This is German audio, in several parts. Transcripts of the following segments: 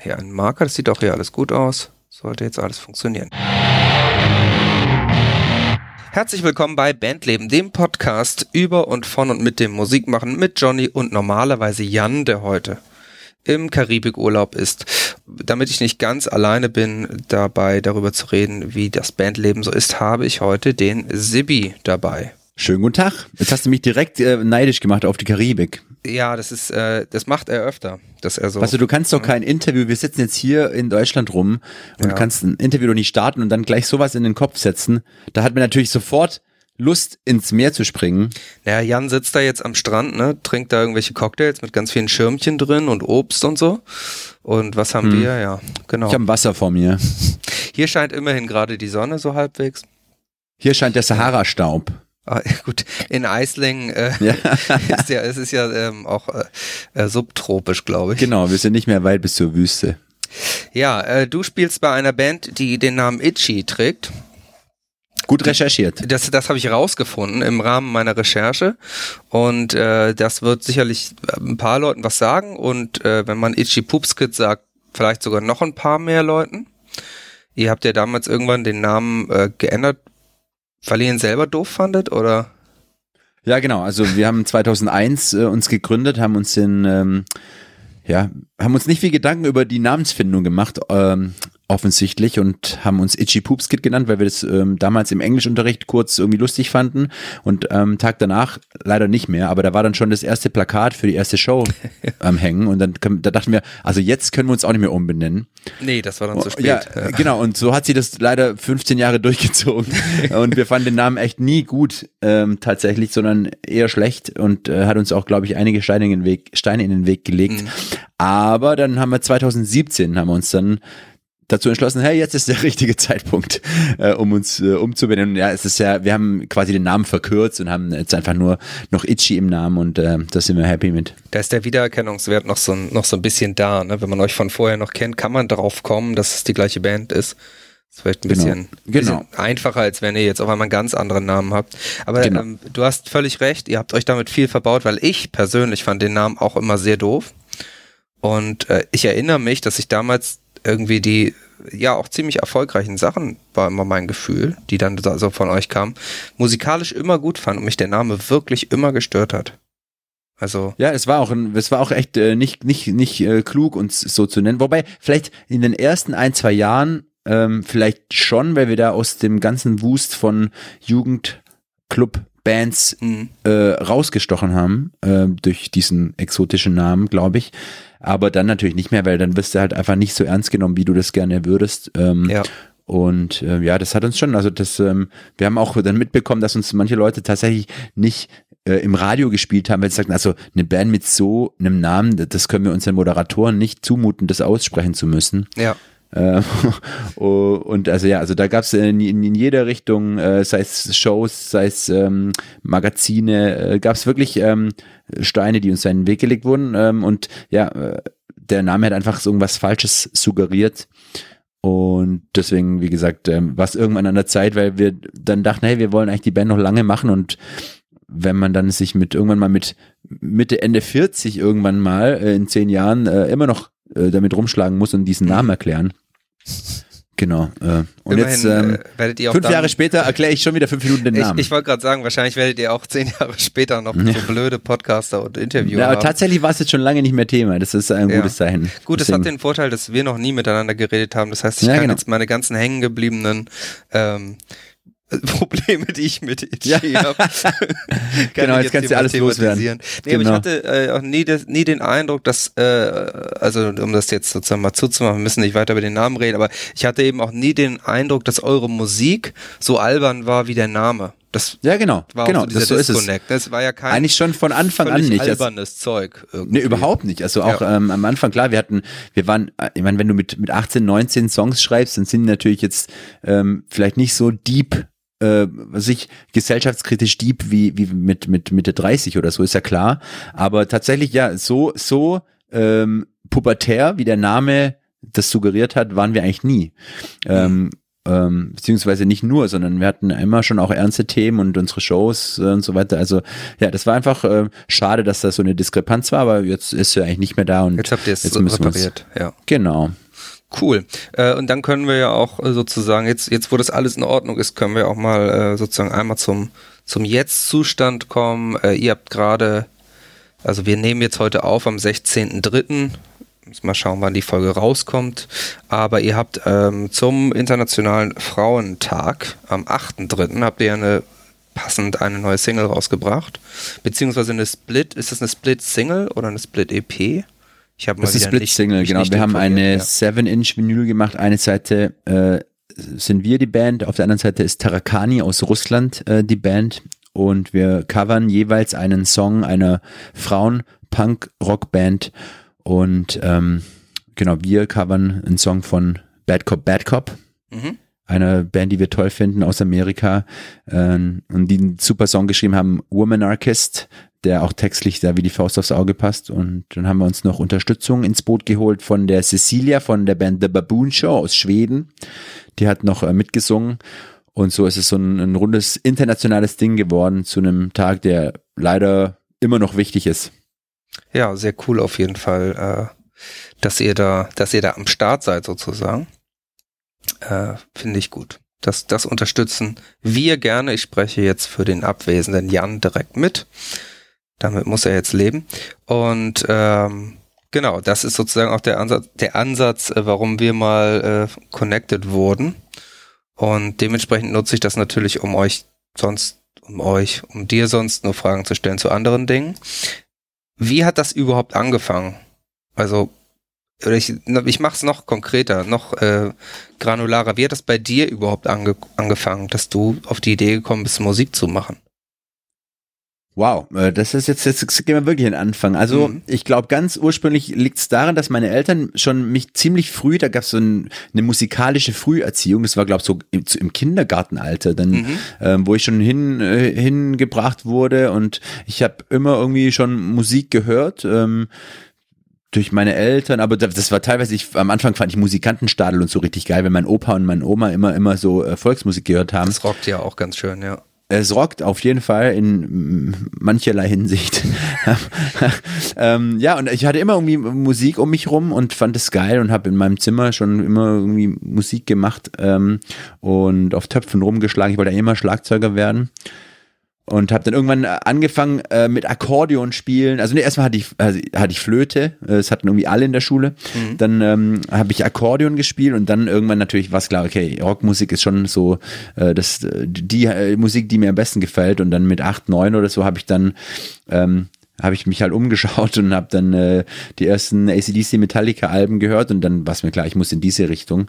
hier einen Marker, das sieht auch hier alles gut aus. Sollte jetzt alles funktionieren. Herzlich willkommen bei Bandleben, dem Podcast über und von und mit dem Musikmachen mit Johnny und normalerweise Jan, der heute im Karibikurlaub ist. Damit ich nicht ganz alleine bin, dabei darüber zu reden, wie das Bandleben so ist, habe ich heute den Sibi dabei. Schönen guten Tag. Jetzt hast du mich direkt äh, neidisch gemacht auf die Karibik. Ja, das ist, äh, das macht er öfter, dass er so. Also du kannst doch kein Interview. Wir sitzen jetzt hier in Deutschland rum und Ja. kannst ein Interview doch nicht starten und dann gleich sowas in den Kopf setzen. Da hat man natürlich sofort Lust ins Meer zu springen. Ja, Jan sitzt da jetzt am Strand, ne, trinkt da irgendwelche Cocktails mit ganz vielen Schirmchen drin und Obst und so. Und was haben wir? Ja, genau. Ich habe Wasser vor mir. Hier scheint immerhin gerade die Sonne so halbwegs. Hier scheint der Sahara-Staub. Ah, gut, in Eislingen äh, Ja. ist ja, es ist ja ähm, auch äh, äh, subtropisch, glaube ich. Genau, wir sind nicht mehr weit bis zur Wüste. Ja, äh, du spielst bei einer Band, die den Namen Itchy trägt. Gut recherchiert. Das, das habe ich rausgefunden im Rahmen meiner Recherche und äh, das wird sicherlich ein paar Leuten was sagen und äh, wenn man Itchy Poopskit sagt, vielleicht sogar noch ein paar mehr Leuten. Ihr habt ja damals irgendwann den Namen äh, geändert, weil ihr ihn selber doof fandet oder? Ja, genau. Also wir haben 2001 äh, uns gegründet, haben uns in, ähm, ja, haben uns nicht viel Gedanken über die Namensfindung gemacht, ähm, offensichtlich und haben uns Itchy Poops Kid genannt, weil wir das ähm, damals im Englischunterricht kurz irgendwie lustig fanden und ähm, Tag danach leider nicht mehr, aber da war dann schon das erste Plakat für die erste Show am Hängen und dann da dachten wir, also jetzt können wir uns auch nicht mehr umbenennen. Nee, das war dann zu spät. Ja, äh, genau. Und so hat sie das leider 15 Jahre durchgezogen. und wir fanden den Namen echt nie gut, ähm, tatsächlich, sondern eher schlecht und äh, hat uns auch, glaube ich, einige Steine in den Weg, Steine in den Weg gelegt. Aber dann haben wir 2017 haben wir uns dann dazu entschlossen, hey, jetzt ist der richtige Zeitpunkt, äh, um uns äh, umzubenennen. Ja, es ist ja, wir haben quasi den Namen verkürzt und haben jetzt einfach nur noch Itchy im Namen und äh, da sind wir happy mit. Da ist der Wiedererkennungswert noch so, ein- noch so ein bisschen da. Ne? Wenn man euch von vorher noch kennt, kann man darauf kommen, dass es die gleiche Band ist. Das ist vielleicht ein Genau. bisschen, Genau. bisschen einfacher, als wenn ihr jetzt auf einmal einen ganz anderen Namen habt. Aber Genau. ähm, du hast völlig recht, ihr habt euch damit viel verbaut, weil ich persönlich fand den Namen auch immer sehr doof. Und äh, ich erinnere mich, dass ich damals irgendwie die ja auch ziemlich erfolgreichen Sachen, war immer mein Gefühl, die dann so so von euch kamen, musikalisch immer gut fand und mich der Name wirklich immer gestört hat. Also Ja, es war auch es war auch echt äh, nicht nicht nicht äh, klug uns so zu nennen. Wobei vielleicht in den ersten ein zwei Jahren ähm, vielleicht schon, weil wir da aus dem ganzen Wust von Jugendclub Bands mh. äh, rausgestochen haben äh, durch diesen exotischen Namen, glaube ich. Aber dann natürlich nicht mehr, weil dann wirst du halt einfach nicht so ernst genommen, wie du das gerne würdest. Ähm, ja. und äh, ja, das hat uns schon, also das, ähm, wir haben auch dann mitbekommen, dass uns manche Leute tatsächlich nicht äh, im Radio gespielt haben, weil sie sagten, also eine Band mit so einem Namen, das können wir unseren Moderatoren nicht zumuten, das aussprechen zu müssen. Ja. Äh, oh, und also ja, also da gab es in, in, in jeder Richtung, äh, sei es Shows, sei es ähm, Magazine, äh, gab es wirklich ähm, Steine, die uns in den Weg gelegt wurden. Ähm, und ja, äh, der Name hat einfach so irgendwas Falsches suggeriert. Und deswegen, wie gesagt, ähm, war es irgendwann an der Zeit, weil wir dann dachten, hey, wir wollen eigentlich die Band noch lange machen und wenn man dann sich mit irgendwann mal mit Mitte, Ende 40 irgendwann mal äh, in zehn Jahren äh, immer noch äh, damit rumschlagen muss und diesen Namen erklären. Genau. Äh, und Immerhin jetzt ähm, äh, werdet ihr auch fünf Jahre später erkläre ich schon wieder fünf Minuten den Ich, Namen. ich wollte gerade sagen, wahrscheinlich werdet ihr auch zehn Jahre später noch so blöde Podcaster und Interviewer ja, aber haben. tatsächlich war es jetzt schon lange nicht mehr Thema. Das ist ein Ja. gutes Zeichen. Gut, es Deswegen- hat den Vorteil, dass wir noch nie miteinander geredet haben. Das heißt, ich Ja, kann genau. jetzt meine ganzen hängengebliebenen ähm, Probleme, die ich mit Itchy Ja. habe, Genau, jetzt kannst du alles loswerden. Nee, aber ich Genau. hatte äh, auch nie, das, nie den Eindruck, dass, äh, also um das jetzt sozusagen mal zuzumachen, wir müssen nicht weiter über den Namen reden, aber ich hatte eben auch nie den Eindruck, dass eure Musik so albern war wie der Name. Das ja, genau. war genau, so das so ist es. Disconnect. Das war ja kein Eigentlich schon von Anfang an nicht. Also- albernes Zeug. Irgendwie. Nee, überhaupt nicht. Also auch Ja. ähm, am Anfang, klar, wir hatten, wir waren, ich meine, wenn du mit, mit 18, 19 Songs schreibst, dann sind die natürlich jetzt ähm, vielleicht nicht so deep, äh, was ich, gesellschaftskritisch deep wie, wie mit, mit Mitte 30 oder so, ist ja klar. Aber tatsächlich, ja, so, so ähm, pubertär, wie der Name das suggeriert hat, waren wir eigentlich nie. Ähm, ähm, beziehungsweise nicht nur, sondern wir hatten immer schon auch ernste Themen und unsere Shows äh, und so weiter. Also ja, das war einfach äh, schade, dass da so eine Diskrepanz war, aber jetzt ist sie eigentlich nicht mehr da und Jetzt habt ihr es jetzt müssen repariert, ja. Genau. Cool. Äh, und dann können wir ja auch äh, sozusagen, jetzt, jetzt wo das alles in Ordnung ist, können wir auch mal äh, sozusagen einmal zum, zum Jetzt-Zustand kommen. Äh, ihr habt gerade, also wir nehmen jetzt heute auf am 16.03. Mal schauen, wann die Folge rauskommt. Aber ihr habt ähm, zum Internationalen Frauentag am 8.03. habt ihr eine passend eine neue Single rausgebracht. Beziehungsweise eine Split. Ist das eine Split-Single oder eine Split-EP? Ich habe mal Das ist wieder Split nicht- Single, mich genau. Wir haben eine ja. 7-Inch Vinyl gemacht. Eine Seite äh, sind wir die Band, auf der anderen Seite ist Tarakani aus Russland äh, die Band und wir covern jeweils einen Song einer Frauen-Punk-Rock-Band und ähm, genau, wir covern einen Song von Bad Cop Bad Cop, Mhm. einer Band, die wir toll finden aus Amerika ähm, und die einen super Song geschrieben haben, Womanarchist, der auch textlich da wie die Faust aufs Auge passt. Und dann haben wir uns noch Unterstützung ins Boot geholt von der Cecilia von der Band The Baboon Show aus Schweden. Die hat noch äh, mitgesungen. Und so ist es so ein, ein rundes internationales Ding geworden zu einem Tag, der leider immer noch wichtig ist. Ja, sehr cool auf jeden Fall, äh, dass ihr da, dass ihr da am Start seid sozusagen. Äh, Finde ich gut. Das, das unterstützen wir gerne. Ich spreche jetzt für den abwesenden Jan direkt mit. Damit muss er jetzt leben. Und ähm, genau, das ist sozusagen auch der Ansatz, der Ansatz, äh, warum wir mal äh, connected wurden. Und dementsprechend nutze ich das natürlich, um euch sonst, um euch, um dir sonst nur Fragen zu stellen zu anderen Dingen. Wie hat das überhaupt angefangen? Also, ich, ich mache es noch konkreter, noch äh, granularer. Wie hat das bei dir überhaupt ange, angefangen, dass du auf die Idee gekommen bist, Musik zu machen? Wow, äh, das ist jetzt, jetzt gehen wir wirklich an den Anfang. Also Mhm. ich glaube, ganz ursprünglich liegt es daran, dass meine Eltern schon mich ziemlich früh, da gab es so ein, eine musikalische Früherziehung, das war glaube ich so im, im Kindergartenalter, dann, Mhm. ähm, wo ich schon hin, äh, hingebracht wurde und ich habe immer irgendwie schon Musik gehört. Ähm, durch meine Eltern, aber das das war teilweise, ich, am Anfang fand ich Musikantenstadel und so richtig geil, wenn mein Opa und meine Oma immer, immer so äh, Volksmusik gehört haben. Das rockt ja auch ganz schön, ja. Es rockt auf jeden Fall in mancherlei Hinsicht. ähm, ja, und ich hatte immer irgendwie Musik um mich rum und fand es geil und habe in meinem Zimmer schon immer irgendwie Musik gemacht ähm, und auf Töpfen rumgeschlagen. Ich wollte eigentlich immer Schlagzeuger werden. Und habe dann irgendwann äh, angefangen äh, mit Akkordeon spielen. Also nee, erstmal hatte ich, also, hatte ich Flöte, äh, das hatten irgendwie alle in der Schule. Dann ähm, habe ich Akkordeon gespielt und dann irgendwann natürlich war es klar, okay, Rockmusik ist schon so äh, das, äh, die äh, Musik, die mir am besten gefällt. Und dann mit acht, neun oder so habe ich dann ähm, habe ich mich halt umgeschaut und habe dann äh, die ersten ACDC Metallica Alben gehört und dann war es mir klar, ich muss in diese Richtung.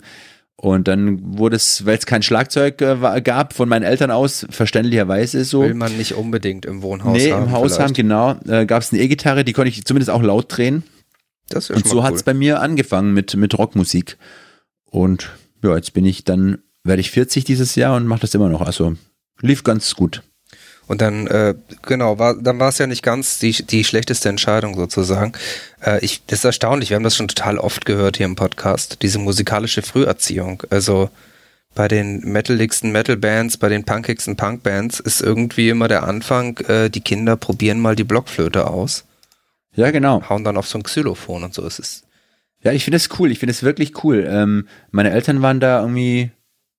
Und dann wurde es, weil es kein Schlagzeug äh, gab von meinen Eltern aus, verständlicherweise so. Will man nicht unbedingt im Wohnhaus nee, haben. im Haus vielleicht. haben, genau. Äh, gab es eine E-Gitarre, die konnte ich zumindest auch laut drehen. Das ist Und so mal hat cool. es bei mir angefangen mit, mit Rockmusik. Und ja, jetzt bin ich dann, werde ich 40 dieses Jahr und mache das immer noch. Also lief ganz gut. Und dann, äh, genau, war, dann war es ja nicht ganz die, die schlechteste Entscheidung sozusagen. Äh, ich, das ist erstaunlich, wir haben das schon total oft gehört hier im Podcast, diese musikalische Früherziehung. Also bei den metaligsten Metal-Bands, bei den punkigsten Punk-Bands ist irgendwie immer der Anfang, äh, die Kinder probieren mal die Blockflöte aus, Ja, genau. hauen dann auf so ein Xylophon und so ist es. Ja, ich finde es cool. Ich finde es wirklich cool. Ähm, meine Eltern waren da irgendwie,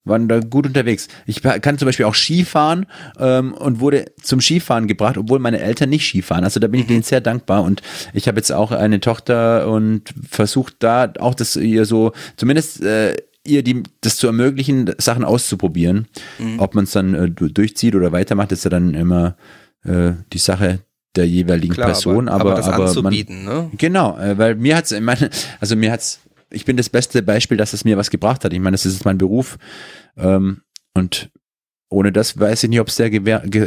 waren da gut unterwegs. Ich kann zum Beispiel auch Skifahren ähm, und wurde zum Skifahren gebracht, obwohl meine Eltern nicht Skifahren. Also da bin ich denen sehr dankbar. Und ich habe jetzt auch eine Tochter und versucht da auch das ihr so, zumindest äh, ihr die, das zu ermöglichen, Sachen auszuprobieren. Ob man es dann äh, du- durchzieht oder weitermacht, ist ja dann immer äh, die Sache der jeweiligen Klar, Person. aber, Aber, aber das aber man, anzubieten, ne? Genau, äh, weil mir hat's, meine, also mir hat's, ich bin das beste Beispiel, dass es mir was gebracht hat. Ich meine, das ist mein Beruf ähm, und ohne das weiß ich nicht, ob es der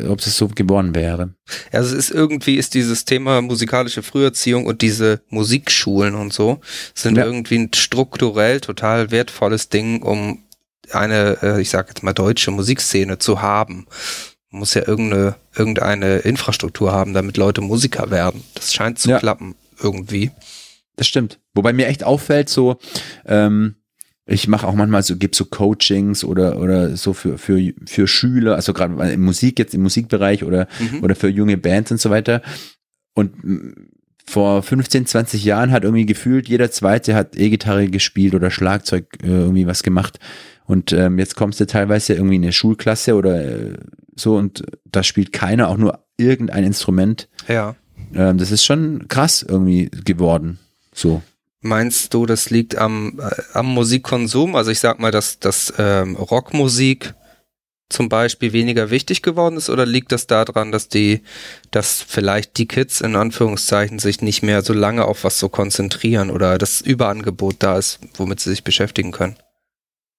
ob es so geworden wäre. Also es ist irgendwie ist dieses Thema musikalische Früherziehung und diese Musikschulen und so sind Ja. irgendwie ein strukturell total wertvolles Ding, um eine, äh, ich sag jetzt mal deutsche Musikszene zu haben. Man muss ja irgendeine irgendeine Infrastruktur haben, damit Leute Musiker werden. Das scheint zu Ja. klappen irgendwie. Das stimmt. Wobei mir echt auffällt, so, ähm, ich mache auch manchmal so, gebe so Coachings oder, oder so für, für, für Schüler, also gerade im Musik jetzt im Musikbereich oder, mhm. oder für junge Bands und so weiter. Und vor 15, 20 Jahren hat irgendwie gefühlt, jeder Zweite hat E-Gitarre gespielt oder Schlagzeug äh, irgendwie was gemacht. Und ähm, jetzt kommst du teilweise irgendwie in eine Schulklasse oder äh, so und da spielt keiner auch nur irgendein Instrument. Ja. Ähm, das ist schon krass irgendwie geworden. So. Meinst du, das liegt am, äh, am Musikkonsum? Also ich sag mal, dass, dass ähm, Rockmusik zum Beispiel weniger wichtig geworden ist oder liegt das daran, dass die, dass vielleicht die Kids in Anführungszeichen sich nicht mehr so lange auf was so konzentrieren oder das Überangebot da ist, womit sie sich beschäftigen können?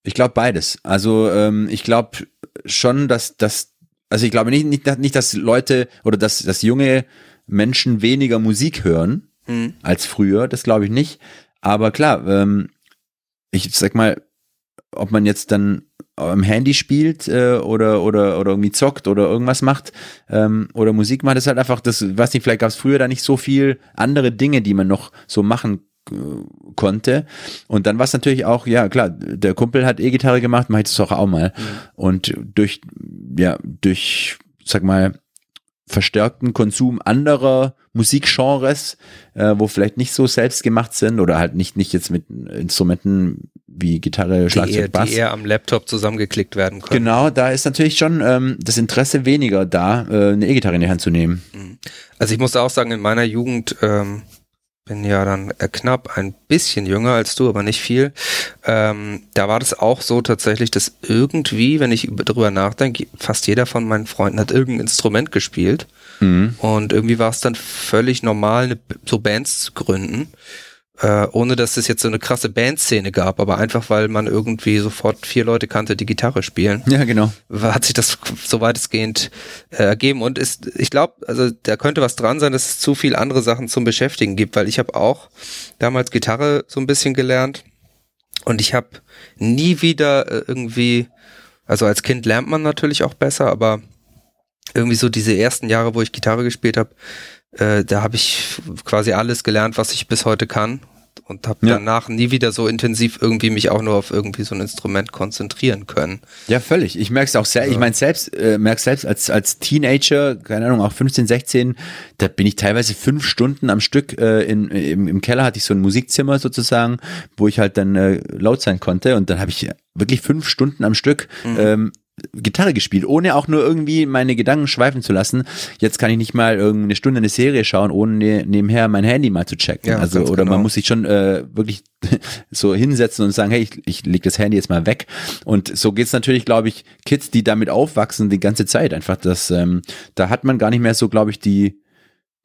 Ich glaube beides. Also ähm, ich glaube schon, dass das, also ich glaube nicht, nicht, nicht, dass Leute oder dass, dass junge Menschen weniger Musik hören mhm. als früher, das glaube ich nicht. Aber klar, ähm, ich sag mal, ob man jetzt dann am Handy spielt äh, oder, oder, oder irgendwie zockt oder irgendwas macht ähm, oder Musik macht, ist halt einfach, das, weiß nicht, vielleicht gab es früher da nicht so viel andere Dinge, die man noch so machen äh, konnte. Und dann war es natürlich auch, ja klar, der Kumpel hat E-Gitarre gemacht, mache ich das auch, auch mal. Mhm. Und durch, ja, durch, sag mal, verstärkten Konsum anderer Musikgenres, äh, wo vielleicht nicht so selbst gemacht sind oder halt nicht, nicht jetzt mit Instrumenten wie Gitarre, Schlagzeug, die eher, Bass. Die eher am Laptop zusammengeklickt werden können. Genau, da ist natürlich schon ähm, das Interesse weniger da, äh, eine E-Gitarre in die Hand zu nehmen. Mhm. Also ich muss auch sagen, in meiner Jugend ähm, bin ja dann äh, knapp ein bisschen jünger als du, aber nicht viel. Ähm, da war das auch so tatsächlich, dass irgendwie, wenn ich darüber nachdenke, fast jeder von meinen Freunden hat irgendein Instrument gespielt. Mhm. Und irgendwie war es dann völlig normal, so Bands zu gründen äh, ohne dass es jetzt so eine krasse Bandszene gab, aber einfach weil man irgendwie sofort vier Leute kannte, die Gitarre spielen. Ja, genau. Hat sich das so weitestgehend äh, ergeben und ist, ich glaube, also da könnte was dran sein, dass es zu viel andere Sachen zum Beschäftigen gibt, weil ich habe auch damals Gitarre so ein bisschen gelernt und ich habe nie wieder äh, irgendwie, also als Kind lernt man natürlich auch besser, aber irgendwie so diese ersten Jahre, wo ich Gitarre gespielt habe, äh, da habe ich quasi alles gelernt, was ich bis heute kann und habe ja. danach nie wieder so intensiv irgendwie mich auch nur auf irgendwie so ein Instrument konzentrieren können. Ja, völlig. Ich merke es auch sehr, ich meine selbst, äh, merke selbst als, als Teenager, keine Ahnung, auch 15, 16, da bin ich teilweise fünf Stunden am Stück äh, in, im, im Keller hatte ich so ein Musikzimmer sozusagen, wo ich halt dann äh, laut sein konnte und dann habe ich wirklich fünf Stunden am Stück mhm. ähm, Gitarre gespielt, ohne auch nur irgendwie meine Gedanken schweifen zu lassen. Jetzt kann ich nicht mal irgendeine Stunde eine Serie schauen, ohne ne, nebenher mein Handy mal zu checken. Ja, also oder genau. man muss sich schon äh, wirklich so hinsetzen und sagen, hey, ich, ich leg das Handy jetzt mal weg. Und so geht's natürlich, glaube ich, Kids, die damit aufwachsen, die ganze Zeit einfach. Das, ähm, da hat man gar nicht mehr so, glaube ich, die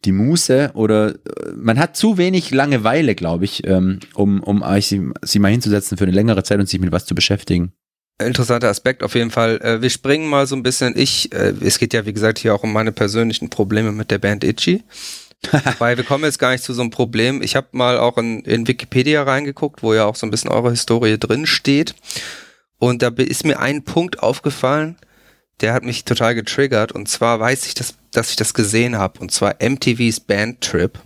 die Muße oder äh, man hat zu wenig Langeweile, glaube ich, ähm, um, um sich, sich mal hinzusetzen für eine längere Zeit und sich mit was zu beschäftigen. Interessanter Aspekt auf jeden Fall. Äh, wir springen mal so ein bisschen. Ich, äh, es geht ja wie gesagt hier auch um meine persönlichen Probleme mit der Band Itchy. Weil wir kommen jetzt gar nicht zu so einem Problem. Ich habe mal auch in, in Wikipedia reingeguckt, wo ja auch so ein bisschen eure Historie drin steht. Und da ist mir ein Punkt aufgefallen, der hat mich total getriggert. Und zwar weiß ich, dass, dass ich das gesehen habe. Und zwar MTV's Band Trip.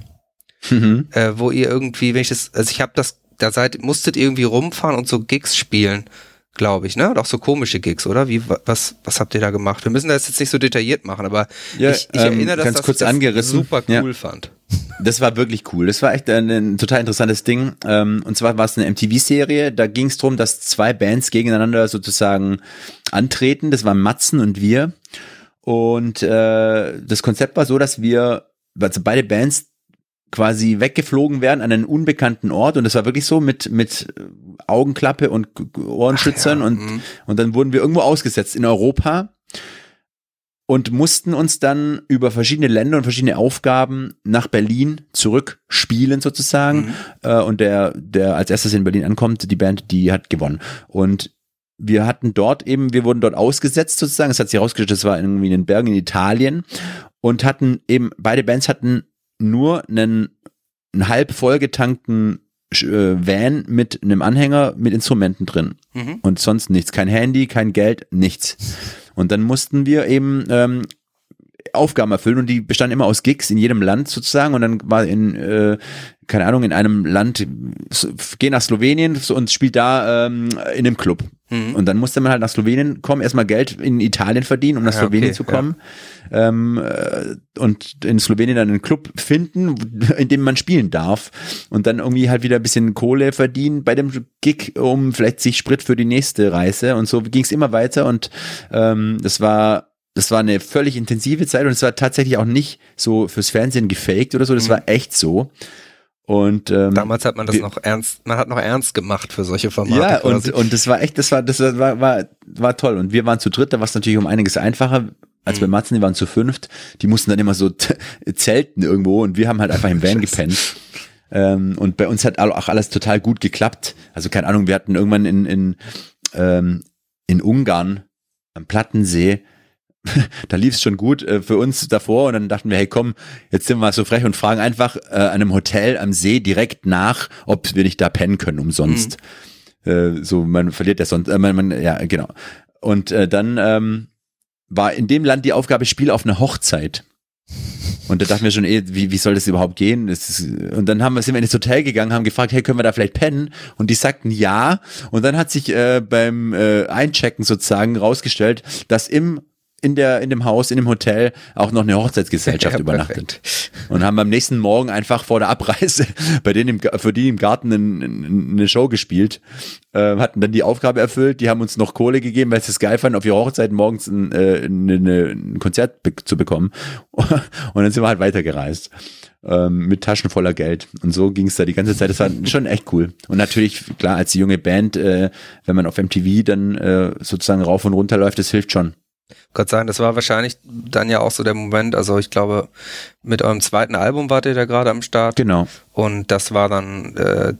Mhm. Äh, wo ihr irgendwie, wenn ich das, also ich habe das, da seid, musstet irgendwie rumfahren und so Gigs spielen glaube ich, ne? Und auch so komische Gigs, oder? Wie, was, was habt ihr da gemacht? Wir müssen das jetzt nicht so detailliert machen, aber ja, ich, ich ähm, erinnere, dass ganz kurz das angerissen. super cool ja. fand. Das war wirklich cool. Das war echt ein, ein total interessantes Ding. Ähm, und zwar war es eine MTV-Serie. Da ging es darum, dass zwei Bands gegeneinander sozusagen antreten. Das waren Matzen und wir. Und äh, das Konzept war so, dass wir, also beide Bands quasi weggeflogen werden an einen unbekannten Ort und das war wirklich so mit mit Augenklappe und Ohrenschützern ja, und mh. und dann wurden wir irgendwo ausgesetzt in Europa und mussten uns dann über verschiedene Länder und verschiedene Aufgaben nach Berlin zurückspielen sozusagen mhm. Äh, und der der als erstes in Berlin ankommt, die Band, die hat gewonnen und wir hatten dort eben, wir wurden dort ausgesetzt sozusagen. Es hat sich herausgestellt, das war irgendwie in den Bergen in Italien und hatten eben, beide Bands hatten nur einen, einen halb vollgetankten äh, Van mit einem Anhänger mit Instrumenten drin mhm. und sonst nichts. Kein Handy, kein Geld, nichts. Und dann mussten wir eben ähm, Aufgaben erfüllen und die bestanden immer aus Gigs in jedem Land sozusagen und dann war in äh, keine Ahnung, in einem Land, geh nach Slowenien und spielt da ähm, in einem Club. Mhm. Und dann musste man halt nach Slowenien kommen, erstmal Geld in Italien verdienen, um nach ja, Slowenien okay, zu kommen. Ja. Ähm, äh, und in Slowenien dann einen Club finden, in dem man spielen darf. Und dann irgendwie halt wieder ein bisschen Kohle verdienen bei dem Gig, um vielleicht sich Sprit für die nächste Reise. Und so ging es immer weiter. Und ähm, das war das war eine völlig intensive Zeit und es war tatsächlich auch nicht so fürs Fernsehen gefaked oder so, das mhm. war echt so. Und ähm, damals hat man das wir, noch ernst, man hat noch ernst gemacht für solche Formate. Ja, und, und das war echt, das war, das war, war, war toll. Und wir waren zu dritt, da war es natürlich um einiges einfacher. Als mhm. bei Matzen, die waren zu fünft, die mussten dann immer so zelten irgendwo und wir haben halt einfach im Van gepennt. Ähm, und bei uns hat auch alles total gut geklappt. Also keine Ahnung, wir hatten irgendwann in, in, ähm, in Ungarn am Plattensee da lief es schon gut äh, für uns davor und dann dachten wir, hey komm, jetzt sind wir mal so frech und fragen einfach äh, an einem Hotel am See direkt nach, ob wir nicht da pennen können umsonst. Mhm. Äh, so, man verliert ja sonst, äh, man, man, ja, genau. Und äh, dann ähm, war in dem Land die Aufgabe, Spiel auf eine Hochzeit. Und da dachten wir schon, eh, wie, wie soll das überhaupt gehen? Das und dann haben wir, sind wir ins Hotel gegangen, haben gefragt, hey, können wir da vielleicht pennen? Und die sagten ja. Und dann hat sich äh, beim äh, Einchecken sozusagen rausgestellt, dass im in der in dem Haus, in dem Hotel auch noch eine Hochzeitsgesellschaft ja, übernachtet und haben am nächsten Morgen einfach vor der Abreise bei denen im, für die im Garten eine Show gespielt, äh, hatten dann die Aufgabe erfüllt, die haben uns noch Kohle gegeben, weil sie es geil fanden, auf ihrer Hochzeit morgens ein, äh, eine, eine, ein Konzert be zu bekommen und dann sind wir halt weitergereist ähm, mit Taschen voller Geld. Und so ging es da die ganze Zeit. Das war schon echt cool. Und natürlich, klar, als junge Band, äh, wenn man auf MTV dann äh, sozusagen rauf und runter läuft, das hilft schon. Gott sei Dank, das war wahrscheinlich dann ja auch so der Moment, also ich glaube, mit eurem zweiten Album wart ihr da gerade am Start. Genau. Und das war dann äh,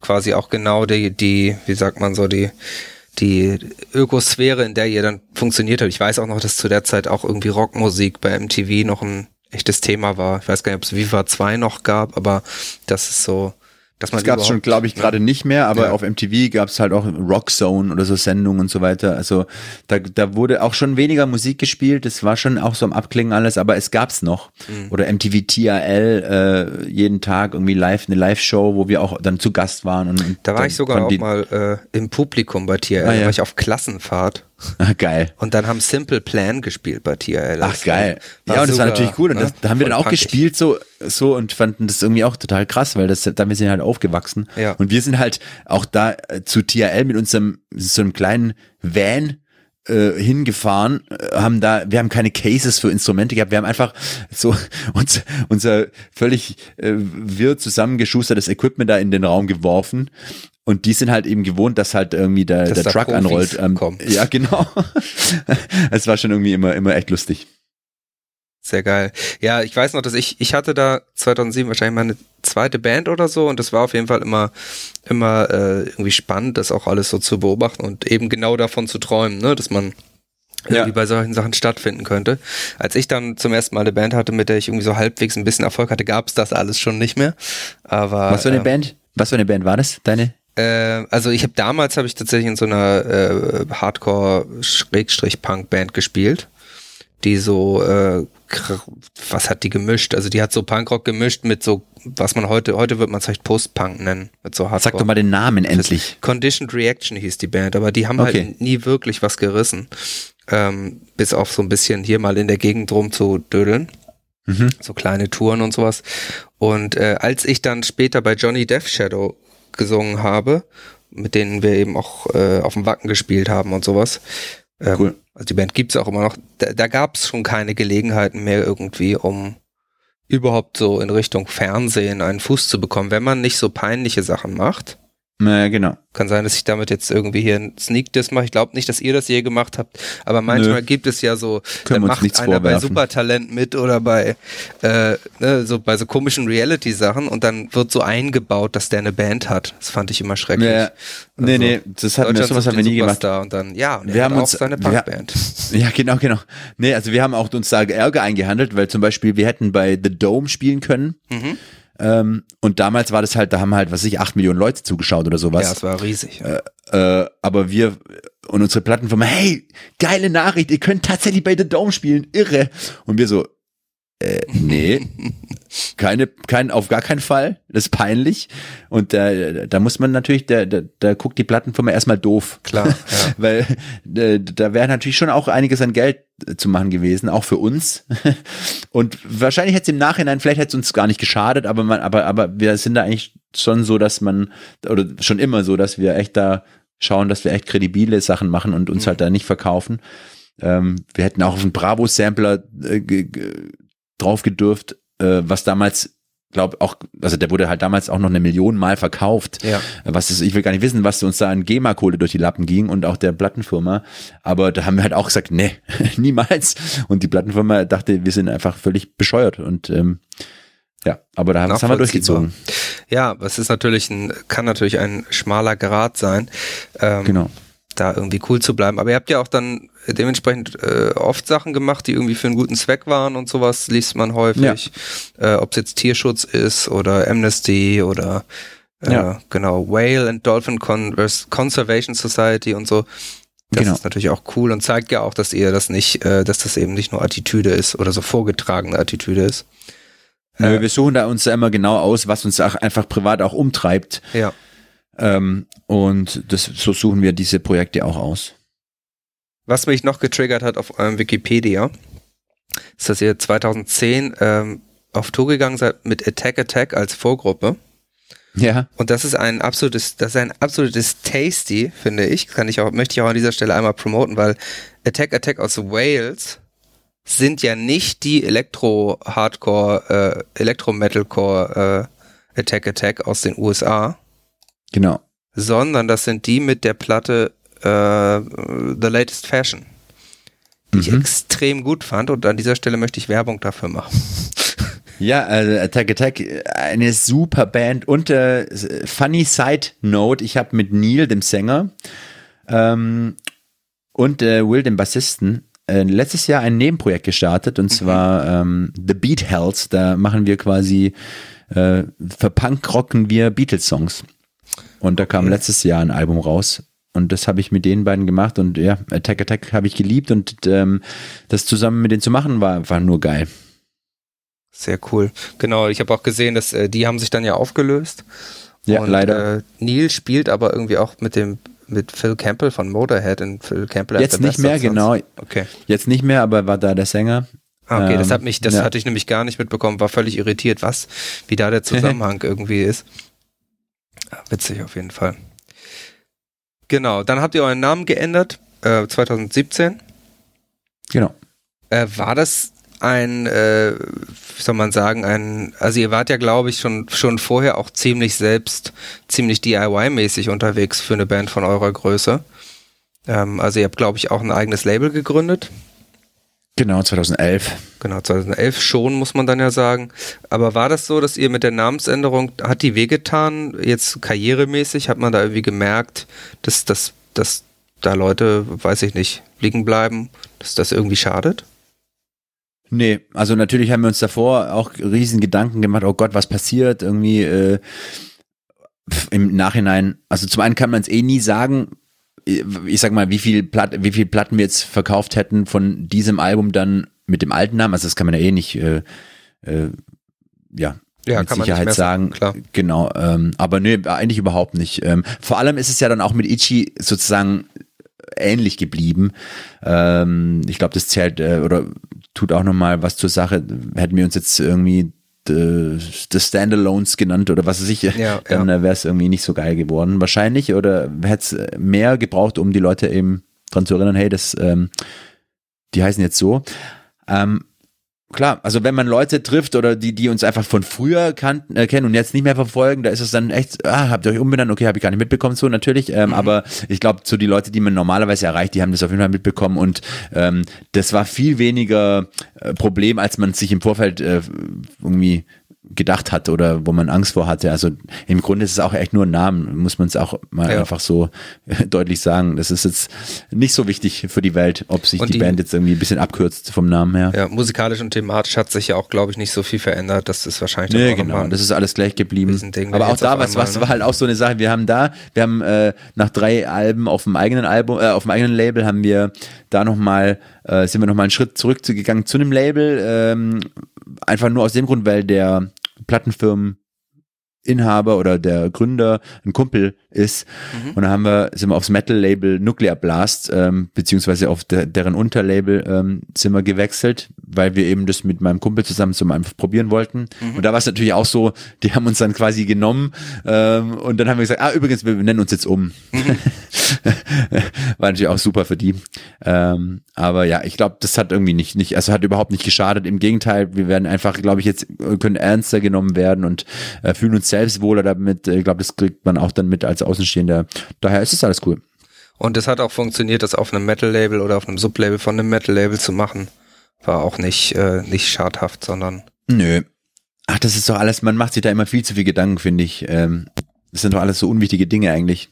quasi auch genau die, die, wie sagt man so, die, die Ökosphäre, in der ihr dann funktioniert habt. Ich weiß auch noch, dass zu der Zeit auch irgendwie Rockmusik bei MTV noch ein echtes Thema war. Ich weiß gar nicht, ob es Viva 2 noch gab, aber das ist so man das gab es schon, glaube ich, gerade ja. nicht mehr, aber ja. auf MTV gab es halt auch Rock Zone oder so Sendungen und so weiter. Also da, da wurde auch schon weniger Musik gespielt, das war schon auch so am Abklingen alles, aber es gab's noch. Mhm. Oder MTV TRL, äh, jeden Tag irgendwie live, eine Live-Show, wo wir auch dann zu Gast waren. Und, und da war ich sogar auch mal äh, im Publikum bei TRL, ah, ja. da war ich auf Klassenfahrt. Ah, geil. Und dann haben Simple Plan gespielt bei TRL. Ach, geil. Ja, und das war natürlich cool. Und ne? das, da haben wir dann auch gespielt so, so und fanden das irgendwie auch total krass, weil das, da wir sind halt aufgewachsen. Ja. Und wir sind halt auch da äh, zu TRL mit unserem, so einem kleinen Van, äh, hingefahren, äh, haben da, wir haben keine Cases für Instrumente gehabt, wir haben einfach so uns, unser völlig äh, wirr zusammengeschustertes Equipment da in den Raum geworfen und die sind halt eben gewohnt, dass halt irgendwie der, dass der Truck Profis anrollt. Ähm, ja, genau. Es war schon irgendwie immer, immer echt lustig. Sehr geil. Ja, ich weiß noch, dass ich, ich hatte da 2007 wahrscheinlich meine zweite Band oder so und das war auf jeden Fall immer, immer äh, irgendwie spannend, das auch alles so zu beobachten und eben genau davon zu träumen, ne, dass man irgendwie ja. bei solchen Sachen stattfinden könnte. Als ich dann zum ersten Mal eine Band hatte, mit der ich irgendwie so halbwegs ein bisschen Erfolg hatte, gab es das alles schon nicht mehr. Aber was für eine äh, Band? Was für eine Band war das? Deine? Äh, also ich habe damals habe ich tatsächlich in so einer äh, Hardcore-Punk-Band gespielt, die so äh, was hat die gemischt? Also die hat so Punkrock gemischt mit so, was man heute, heute wird man es vielleicht Post-Punk nennen, mit so Hardcore. Sag doch mal den Namen endlich. Conditioned Reaction hieß die Band, aber die haben okay. halt nie wirklich was gerissen. Ähm, bis auf so ein bisschen hier mal in der Gegend drum zu dödeln. Mhm. So kleine Touren und sowas. Und äh, als ich dann später bei Johnny Death Shadow gesungen habe, mit denen wir eben auch äh, auf dem Wacken gespielt haben und sowas. Ähm, cool. Also die Band gibt's auch immer noch. Da, da gab es schon keine Gelegenheiten mehr irgendwie, um überhaupt so in Richtung Fernsehen einen Fuß zu bekommen, wenn man nicht so peinliche Sachen macht. Naja, genau. Kann sein, dass ich damit jetzt irgendwie hier ein Sneak Diss mache. Ich glaube nicht, dass ihr das je gemacht habt, aber manchmal Nö. gibt es ja so, Können da macht einer vorwerfen. bei Supertalent mit oder bei äh, ne, so bei so komischen Reality-Sachen und dann wird so eingebaut, dass der eine Band hat. Das fand ich immer schrecklich. Ja, also, nee, nee, das hat wir, sowas haben wir nie gemacht. Und dann, ja, und wir haben uns seine Punkband. Ja, genau, genau. Nee, also wir haben auch uns da Ärger eingehandelt, weil zum Beispiel wir hätten bei The Dome spielen können. Mhm ähm, und damals war das halt, da haben halt, was weiß ich, acht Millionen Leute zugeschaut oder sowas. Ja, es war riesig. Äh, äh, aber wir und unsere Plattenfirma, hey, geile Nachricht, ihr könnt tatsächlich bei The Dome spielen, irre. Und wir so, äh, nee, keine, kein, auf gar keinen Fall. Das ist peinlich. Und da, da muss man natürlich, da, da, da guckt die Plattenfirma erstmal doof. Klar. Ja. Weil äh, da wäre natürlich schon auch einiges an Geld zu machen gewesen, auch für uns. Und wahrscheinlich hätte es im Nachhinein, vielleicht hätte es uns gar nicht geschadet, aber man, aber, aber wir sind da eigentlich schon so, dass man, oder schon immer so, dass wir echt da schauen, dass wir echt kredibile Sachen machen und uns Mhm. halt da nicht verkaufen. Ähm, wir hätten auch auf einen Bravo-Sampler äh, drauf gedurft, äh, was damals, glaube auch, also der wurde halt damals auch noch eine Million Mal verkauft. Ja. Was ist, ich will gar nicht wissen, was uns da an GEMA-Kohle durch die Lappen ging und auch der Plattenfirma. Aber da haben wir halt auch gesagt, nee, niemals. Und die Plattenfirma dachte, wir sind einfach völlig bescheuert und ähm, ja, aber da haben, wir durchgezogen. Ja, aber es ist natürlich ein, kann natürlich ein schmaler Grad sein, ähm, Genau. Da irgendwie cool zu bleiben. Aber ihr habt ja auch dann dementsprechend äh, oft Sachen gemacht, die irgendwie für einen guten Zweck waren und sowas liest man häufig. Äh, Ob es jetzt Tierschutz ist oder Amnesty oder äh, Ja. genau Whale and Dolphin Convers Conservation Society und so. Das Genau. ist natürlich auch cool und zeigt ja auch, dass ihr das nicht, äh, dass das eben nicht nur Attitüde ist oder so vorgetragene Attitüde ist. Nö, Äh, wir suchen da uns da immer genau aus, was uns auch einfach privat auch umtreibt. Ja. Ähm, und das, so suchen wir diese Projekte auch aus. Was mich noch getriggert hat auf eurem Wikipedia, ist, dass ihr 2010 ähm, auf Tour gegangen seid mit Attack Attack als Vorgruppe. Ja. Und das ist ein absolutes, das ist ein absolutes Tasty, finde ich. Kann ich auch, möchte ich auch an dieser Stelle einmal promoten, weil Attack Attack aus Wales sind ja nicht die Elektro-Hardcore, äh, Elektro-Metalcore äh, Attack Attack aus den USA, Genau. sondern das sind die mit der Platte äh, The Latest Fashion, die ich Mhm. extrem gut fand und an dieser Stelle möchte ich Werbung dafür machen. Ja, also Attack Attack, eine super Band. Und äh, funny Side Note, ich habe mit Neil, dem Sänger, ähm, und äh, Will, dem Bassisten, äh, letztes Jahr ein Nebenprojekt gestartet und zwar ähm, The Beat Hells. Da machen wir quasi, äh, verpunkrocken wir Beatles-Songs. Und da kam Okay. letztes Jahr ein Album raus. Und das habe ich mit den beiden gemacht und ja, Attack Attack habe ich geliebt und ähm, das zusammen mit denen zu machen war, war nur geil. Sehr cool. Genau, ich habe auch gesehen, dass äh, die haben sich dann ja aufgelöst. Ja, und, leider. Äh, Neil spielt aber irgendwie auch mit dem mit Phil Campbell von Motorhead und Phil Campbell Jetzt nicht mehr, genau. Okay. Jetzt nicht mehr, aber war da der Sänger. Ah, Okay, das Ähm, hat mich, das ja. hatte ich nämlich gar nicht mitbekommen, war völlig irritiert, was, wie da der Zusammenhang irgendwie ist. Ja, witzig auf jeden Fall. Genau, dann habt ihr euren Namen geändert, äh, 2017. Genau. Äh, war das ein, äh, wie soll man sagen, ein, also ihr wart ja, glaube ich, schon, schon vorher auch ziemlich selbst, ziemlich DIY-mäßig unterwegs für eine Band von eurer Größe. Ähm, also ihr habt, glaube ich, auch ein eigenes Label gegründet. Genau, 2011. Genau, 2011 schon, muss man dann ja sagen. Aber war das so, dass ihr mit der Namensänderung, hat die wehgetan, jetzt karrieremäßig, hat man da irgendwie gemerkt, dass, dass, dass da Leute, weiß ich nicht, liegen bleiben, dass das irgendwie schadet? Nee, also natürlich haben wir uns davor auch riesen Gedanken gemacht, oh Gott, was passiert irgendwie äh, im Nachhinein. Also zum einen kann man es eh nie sagen, ich sag mal, wie viel, Platt, wie viel Platten wir jetzt verkauft hätten von diesem Album dann mit dem alten Namen. Also das kann man ja eh nicht, äh, äh, ja, Ja, mit kann man nicht Sicherheit sagen. klar. Genau, ähm, aber nee, eigentlich überhaupt nicht. Ähm, vor allem ist es ja dann auch mit Ichi sozusagen ähnlich geblieben. Ähm, ich glaube, das zählt äh, oder tut auch nochmal was zur Sache. Hätten wir uns jetzt irgendwie The, the Standalones genannt oder was weiß ich, Ja, dann ja. äh, wäre es irgendwie nicht so geil geworden. Wahrscheinlich oder hätte es mehr gebraucht, um die Leute eben dran zu erinnern, hey, das, ähm, die heißen jetzt so. Ähm, klar, also wenn man Leute trifft oder die, die uns einfach von früher kannten, äh, kennen und jetzt nicht mehr verfolgen, da ist es dann echt, ah, habt ihr euch umbenannt? Okay, habe ich gar nicht mitbekommen, so natürlich. Ähm, Aber ich glaube, so die Leute, die man normalerweise erreicht, die haben das auf jeden Fall mitbekommen und ähm, das war viel weniger äh, Problem, als man sich im Vorfeld äh, irgendwie gedacht hat oder wo man Angst vor hatte. Also im Grunde ist es auch echt nur ein Namen, muss man es auch mal Ja. einfach so deutlich sagen. Das ist jetzt nicht so wichtig für die Welt, ob sich die, die- Band jetzt irgendwie ein bisschen abkürzt vom Namen her. Ja, musikalisch und thematisch hat sich ja auch, glaube ich, nicht so viel verändert. Das ist wahrscheinlich Nee, genau, das ist alles gleich geblieben. Riesending, Aber auch da, was, einmal, was ne? war halt auch so eine Sache, wir haben da, wir haben äh, nach drei Alben auf dem eigenen Album, äh, auf dem eigenen Label haben wir da nochmal, äh, sind wir nochmal einen Schritt zurückgegangen zu einem Label, ähm, einfach nur aus dem Grund, weil der Plattenfirmen Inhaber oder der Gründer ein Kumpel ist. Mhm. Und da haben wir, sind wir aufs Metal-Label Nuclear Blast, ähm, beziehungsweise auf der, deren Unterlabel ähm, sind wir gewechselt, weil wir eben das mit meinem Kumpel zusammen mal einfach probieren wollten. Mhm. Und da war es natürlich auch so, die haben uns dann quasi genommen ähm, und dann haben wir gesagt, ah, übrigens, wir nennen uns jetzt um. Mhm. war natürlich auch super für die. Ähm, aber ja, ich glaube, das hat irgendwie nicht, nicht, also hat überhaupt nicht geschadet. Im Gegenteil, wir werden einfach, glaube ich, jetzt äh, können ernster genommen werden und äh, fühlen uns selbst wohler damit. Ich glaube, das kriegt man auch dann mit als Außenstehender. Daher ist es alles cool. Und es hat auch funktioniert, das auf einem Metal-Label oder auf einem Sublabel von einem Metal-Label zu machen. War auch nicht, äh, nicht schadhaft, sondern Nö. Ach, das ist doch alles, man macht sich da immer viel zu viel Gedanken, finde ich. Ähm, das sind doch alles so unwichtige Dinge eigentlich.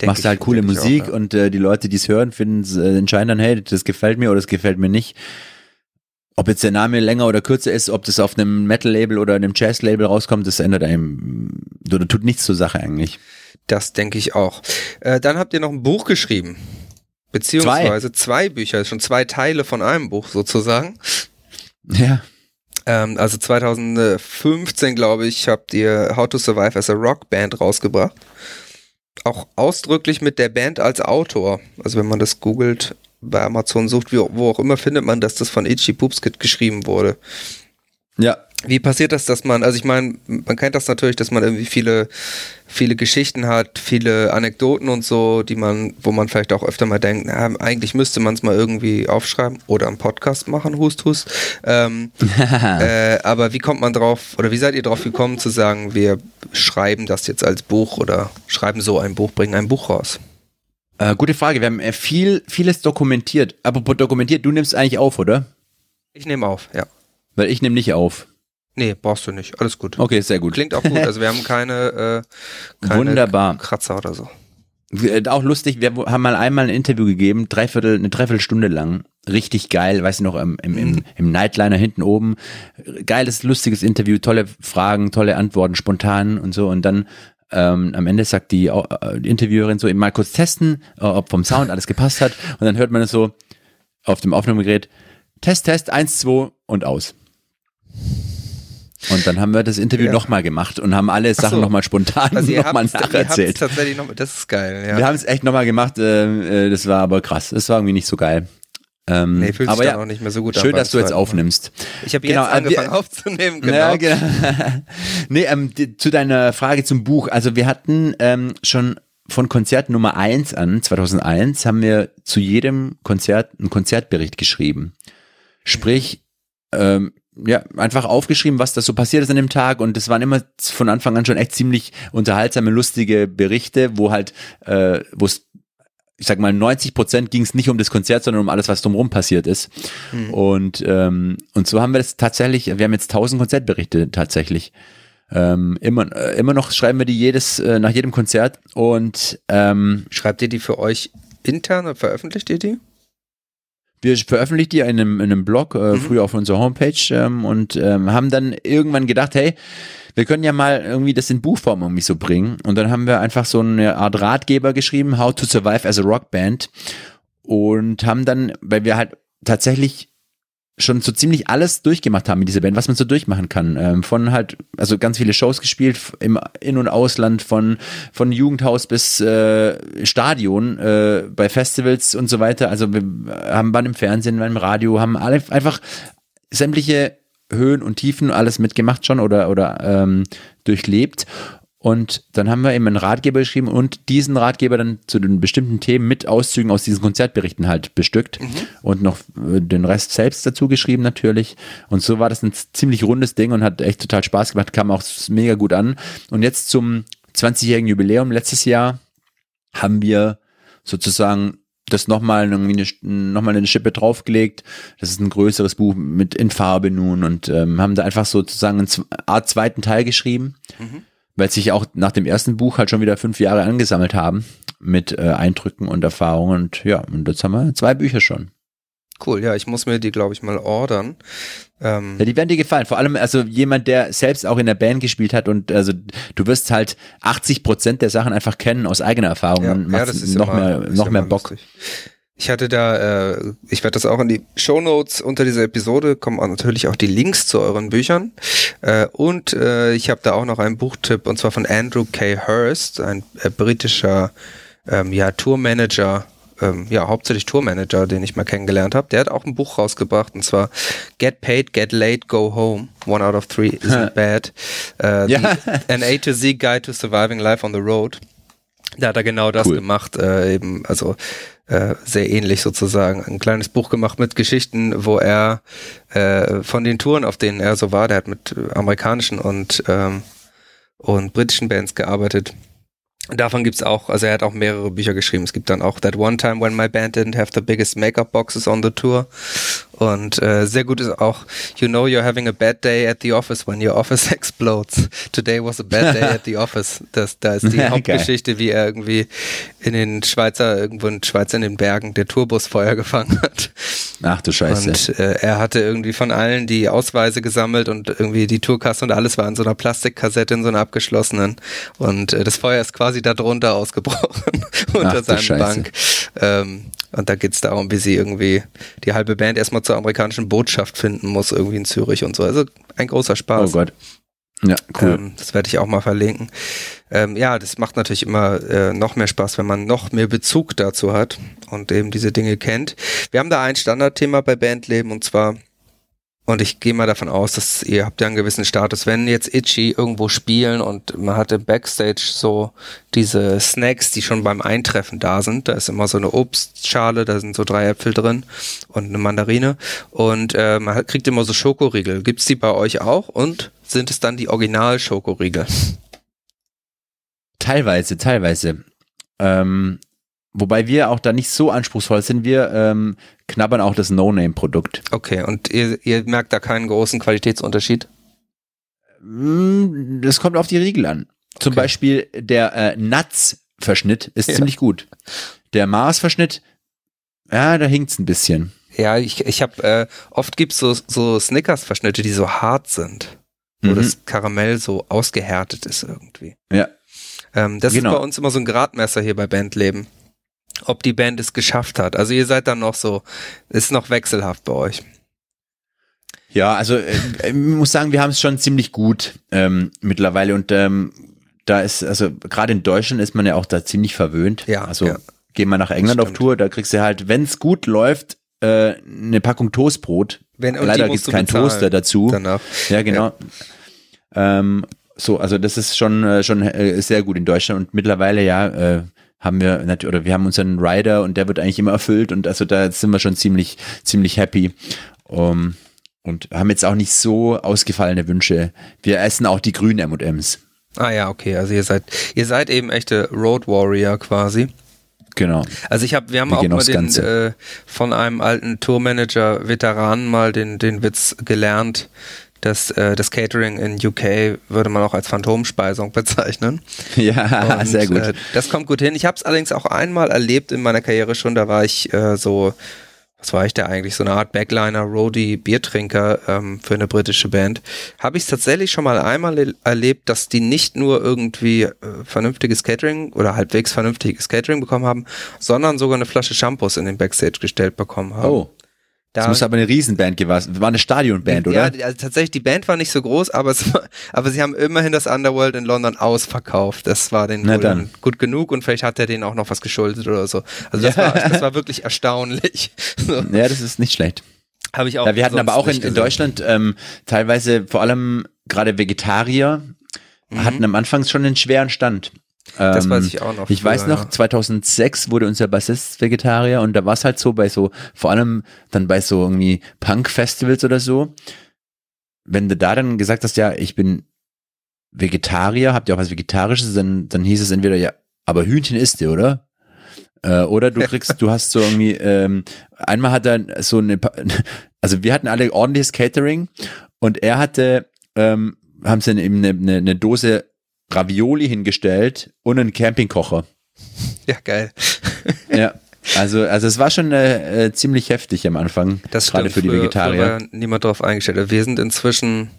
denk Machst ich- halt coole Musik auch, ja. und äh, die Leute, die es hören, finden, äh, entscheiden dann, hey, das gefällt mir oder das gefällt mir nicht. Ob jetzt der Name länger oder kürzer ist, ob das auf einem Metal-Label oder einem Jazz-Label rauskommt, das ändert einem oder tut nichts zur Sache eigentlich. Das denke ich auch. Äh, dann habt ihr noch ein Buch geschrieben. Beziehungsweise zwei, Bücher, schon zwei Teile von einem Buch sozusagen. Ja. Ähm, also 2015, glaube ich, habt ihr How to Survive as a Rock Band rausgebracht. Auch ausdrücklich mit der Band als Autor. Also wenn man das googelt, bei Amazon sucht, wie, wo auch immer, findet man, dass das von Itchy Poopskit geschrieben wurde. Ja. Wie passiert das, dass man, also ich meine, man kennt das natürlich, dass man irgendwie viele, viele Geschichten hat, viele Anekdoten und so, die man, wo man vielleicht auch öfter mal denkt, na, eigentlich müsste man es mal irgendwie aufschreiben oder einen Podcast machen, hust, hust. Ähm, äh, aber wie kommt man drauf, oder wie seid ihr drauf gekommen zu sagen, wir schreiben das jetzt als Buch oder schreiben so ein Buch, bringen ein Buch raus? Äh, gute Frage. Wir haben äh, viel, vieles dokumentiert. Apropos dokumentiert, du nimmst eigentlich auf, oder? Ich nehme auf, ja. Weil ich nehme nicht auf. Nee, brauchst du nicht. Alles gut. Okay, sehr gut. Klingt auch gut. Also wir haben keine, äh, keine Wunderbar. Kratzer oder so. Äh, Auch lustig, wir haben mal einmal ein Interview gegeben, dreiviertel, eine Dreiviertelstunde lang. Richtig geil, weiß ich noch, im, im, im, im Nightliner hinten oben. Geiles, lustiges Interview, tolle Fragen, tolle Antworten, spontan und so. Und dann ähm, am Ende sagt die, äh, die Interviewerin so, eben mal kurz testen, äh, ob vom Sound alles gepasst hat. Und dann hört man es so auf dem Aufnahmegerät, Test, Test, eins, zwei und aus. Und dann haben wir das Interview Ja. nochmal gemacht und haben alle Sachen so. nochmal spontan Also ihr nochmal nacherzählt. tatsächlich noch, das ist geil, ja. Wir haben es echt nochmal gemacht, äh, äh, das war aber krass. Das war irgendwie nicht so geil. Ähm, nee, fühlt sich aber dann ja, auch nicht mehr so gut schön, dass du jetzt aufnimmst. Ich habe Genau, jetzt äh, angefangen wir- aufzunehmen, genau. Ja, genau. nee, ähm, die, zu deiner Frage zum Buch. Also wir hatten ähm, schon von Konzert Nummer 1 an, 2001, haben wir zu jedem Konzert einen Konzertbericht geschrieben. Sprich, ähm, ja, einfach aufgeschrieben, was da so passiert ist an dem Tag und das waren immer von Anfang an schon echt ziemlich unterhaltsame, lustige Berichte, wo halt, äh, wo es ich sag mal, 90 Prozent ging es nicht um das Konzert, sondern um alles, was drumherum passiert ist. Und, ähm, und so haben wir das tatsächlich, wir haben jetzt 1000 Konzertberichte tatsächlich. Ähm, immer, äh, immer noch schreiben wir die jedes, äh, nach jedem Konzert und ähm, Schreibt ihr die für euch intern oder veröffentlicht ihr die? wir veröffentlichen die in einem, in einem Blog, äh, Mhm. früher auf unserer Homepage ähm, und ähm, haben dann irgendwann gedacht, hey, wir können ja mal irgendwie das in Buchform irgendwie so bringen. Und dann haben wir einfach so eine Art Ratgeber geschrieben, How to Survive as a Rock Band. Und haben dann, weil wir halt tatsächlich schon so ziemlich alles durchgemacht haben mit dieser Band, was man so durchmachen kann. Ähm, von halt, also ganz viele Shows gespielt im In- und Ausland, von, von Jugendhaus bis äh, Stadion, äh, bei Festivals und so weiter. Also wir haben waren im Fernsehen, waren im Radio, haben alle einfach sämtliche Höhen und Tiefen alles mitgemacht schon oder, oder ähm, durchlebt. Und dann haben wir eben einen Ratgeber geschrieben und diesen Ratgeber dann zu den bestimmten Themen mit Auszügen aus diesen Konzertberichten halt bestückt und noch äh, den Rest selbst dazu geschrieben natürlich. Und so war das ein ziemlich rundes Ding und hat echt total Spaß gemacht, kam auch mega gut an. Und jetzt zum 20-jährigen Jubiläum letztes Jahr haben wir sozusagen das nochmal irgendwie eine, nochmal eine Schippe draufgelegt. Das ist ein größeres Buch mit in Farbe nun und ähm, haben da einfach sozusagen eine Art zweiten Teil geschrieben, mhm. weil sich auch nach dem ersten Buch halt schon wieder fünf Jahre angesammelt haben mit äh, Eindrücken und Erfahrungen und ja, und jetzt haben wir zwei Bücher schon. Cool, ja, ich muss mir die, glaube ich, mal ordern. Ähm ja, die werden dir gefallen. Vor allem, also jemand, der selbst auch in der Band gespielt hat und also du wirst halt 80 Prozent der Sachen einfach kennen aus eigener Erfahrung ja, und ja, das ist noch immer, mehr, noch mehr Bock. Lustig. Ich hatte da, äh, ich werde das auch in die Show Notes unter dieser Episode kommen auch natürlich auch die Links zu euren Büchern äh, und äh, ich habe da auch noch einen Buchtipp und zwar von Andrew K. Hurst, ein äh, britischer ähm, ja Tourmanager ähm, ja, hauptsächlich Tourmanager, den ich mal kennengelernt habe, der hat auch ein Buch rausgebracht und zwar Get Paid, Get Late, Go Home. One out of three isn't bad. Äh, ja. an A to Z Guide to Surviving Life on the Road. Da hat er genau das cool. gemacht, äh, eben, also äh, sehr ähnlich sozusagen. Ein kleines Buch gemacht mit Geschichten, wo er äh, von den Touren, auf denen er so war, der hat mit amerikanischen und, ähm, und britischen Bands gearbeitet Davon gibt's auch, also er hat auch mehrere Bücher geschrieben. Es gibt dann auch That One Time When My Band Didn't Have the Biggest Makeup Boxes on the Tour. Und äh, sehr gut ist auch, you know you're having a bad day at the office when your office explodes. Today was a bad day at the office. Das, da ist die Hauptgeschichte, wie er irgendwie in den Schweizer, irgendwo in Schweizer in den Bergen der Tourbus Feuer gefangen hat. Ach du Scheiße. Und äh, er hatte irgendwie von allen die Ausweise gesammelt und irgendwie die Tourkasse und alles war in so einer Plastikkassette, in so einer abgeschlossenen. Und äh, das Feuer ist quasi darunter ausgebrochen unter Ach, seinem Bank. Ähm, und da geht's darum, wie sie irgendwie die halbe Band erstmal zur amerikanischen Botschaft finden muss, irgendwie in Zürich und so. Also ein großer Spaß. Oh Gott. Ja, cool. Ähm, das werde ich auch mal verlinken. Ähm, ja, das macht natürlich immer äh, noch mehr Spaß, wenn man noch mehr Bezug dazu hat und eben diese Dinge kennt. Wir haben da ein Standardthema bei Bandleben und zwar und ich gehe mal davon aus, dass ihr habt ja einen gewissen Status. Wenn jetzt Itchy irgendwo spielen und man hat im Backstage so diese Snacks, die schon beim Eintreffen da sind, da ist immer so eine Obstschale, da sind so drei Äpfel drin und eine Mandarine und äh, man kriegt immer so Schokoriegel. Gibt's die bei euch auch und sind es dann die Original-Schokoriegel? Teilweise, teilweise. Ähm, Wobei wir auch da nicht so anspruchsvoll sind. Wir ähm, knabbern auch das No-Name-Produkt. Okay, und ihr, ihr merkt da keinen großen Qualitätsunterschied? Mm, das kommt auf die Riegel an. Zum okay. Beispiel der äh, Nuts-Verschnitt ist ja. ziemlich gut. Der Mars-Verschnitt, ja, da hinkt's ein bisschen. Ja, ich, ich habe äh, oft gibt's so, so Snickers-Verschnitte, die so hart sind, wo mhm. das Karamell so ausgehärtet ist irgendwie. Ja. Ähm, das genau. ist bei uns immer so ein Gradmesser hier bei Bandleben ob die Band es geschafft hat. Also ihr seid dann noch so, ist noch wechselhaft bei euch. Ja, also äh, ich muss sagen, wir haben es schon ziemlich gut ähm, mittlerweile und ähm, da ist, also gerade in Deutschland ist man ja auch da ziemlich verwöhnt. Ja. Also ja. geh mal nach England auf Tour, da kriegst du halt, wenn es gut läuft, äh, eine Packung Toastbrot. Wenn, Leider gibt es keinen Toaster dazu. Danach. Ja, genau. Ja. Ähm, so, also das ist schon, äh, schon äh, sehr gut in Deutschland und mittlerweile ja, äh, haben wir natürlich, oder wir haben unseren Rider und der wird eigentlich immer erfüllt und also da sind wir schon ziemlich, ziemlich happy. Um, und haben jetzt auch nicht so ausgefallene Wünsche. Wir essen auch die grünen M&M's. Ah ja, okay, also ihr seid, ihr seid eben echte Road Warrior quasi. Genau. Also ich habe, wir haben wir auch mal den äh, von einem alten Tourmanager Veteranen mal den den Witz gelernt, das, äh, das Catering in UK würde man auch als Phantomspeisung bezeichnen. Ja, Und, sehr gut. Äh, das kommt gut hin. Ich habe es allerdings auch einmal erlebt in meiner Karriere schon. Da war ich äh, so, was war ich da eigentlich? So eine Art Backliner, Roadie, Biertrinker ähm, für eine britische Band. Habe ich es tatsächlich schon mal einmal erlebt, dass die nicht nur irgendwie äh, vernünftiges Catering oder halbwegs vernünftiges Catering bekommen haben, sondern sogar eine Flasche Shampoos in den Backstage gestellt bekommen haben. Oh. Da, das muss aber eine Riesenband gewesen. War eine Stadionband, oder? Ja, also tatsächlich, die Band war nicht so groß, aber, es war, aber sie haben immerhin das Underworld in London ausverkauft. Das war den dann. gut genug und vielleicht hat er denen auch noch was geschuldet oder so. Also das, ja. war, das war wirklich erstaunlich. So. Ja, das ist nicht schlecht. Habe ich auch. Ja, wir hatten aber auch in, in Deutschland ähm, teilweise vor allem gerade Vegetarier mhm. hatten am Anfang schon einen schweren Stand. Das weiß ähm, ich auch noch. Ich früher, weiß noch, 2006 wurde unser Bassist Vegetarier und da war es halt so bei so, vor allem dann bei so irgendwie Punk-Festivals oder so, wenn du da dann gesagt hast, ja, ich bin Vegetarier, habt ihr auch was Vegetarisches, dann, dann hieß es entweder, ja, aber Hühnchen isst ihr, oder? Äh, oder du kriegst, du hast so irgendwie, ähm, einmal hat er so eine, also wir hatten alle ordentliches Catering und er hatte, ähm, haben sie eben eine, eine, eine Dose Ravioli hingestellt und einen Campingkocher. Ja, geil. Ja. Also, also es war schon äh, äh, ziemlich heftig am Anfang, Das gerade stimmt, für die Vegetarier. war niemand drauf eingestellt. Wir sind inzwischen,